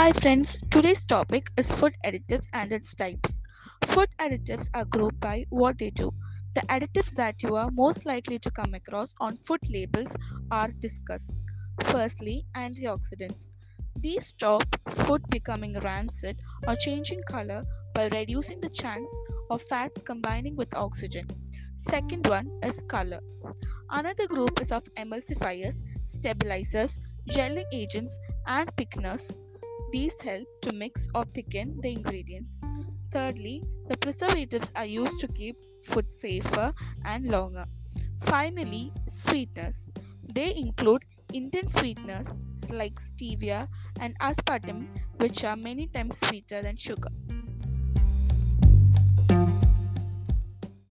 Hi friends, today's topic is food additives and its types. Food additives are grouped by what they do. The additives that you are most likely to come across on food labels are discussed. Firstly, antioxidants. These stop food becoming rancid or changing color by reducing the chance of fats combining with oxygen. Second one is color. Another group is of emulsifiers, stabilizers, gelling agents, and thickeners these help to mix or thicken the ingredients. Thirdly, the preservatives are used to keep food safer and longer. Finally, sweeteners. They include intense sweeteners like stevia and aspartame, which are many times sweeter than sugar.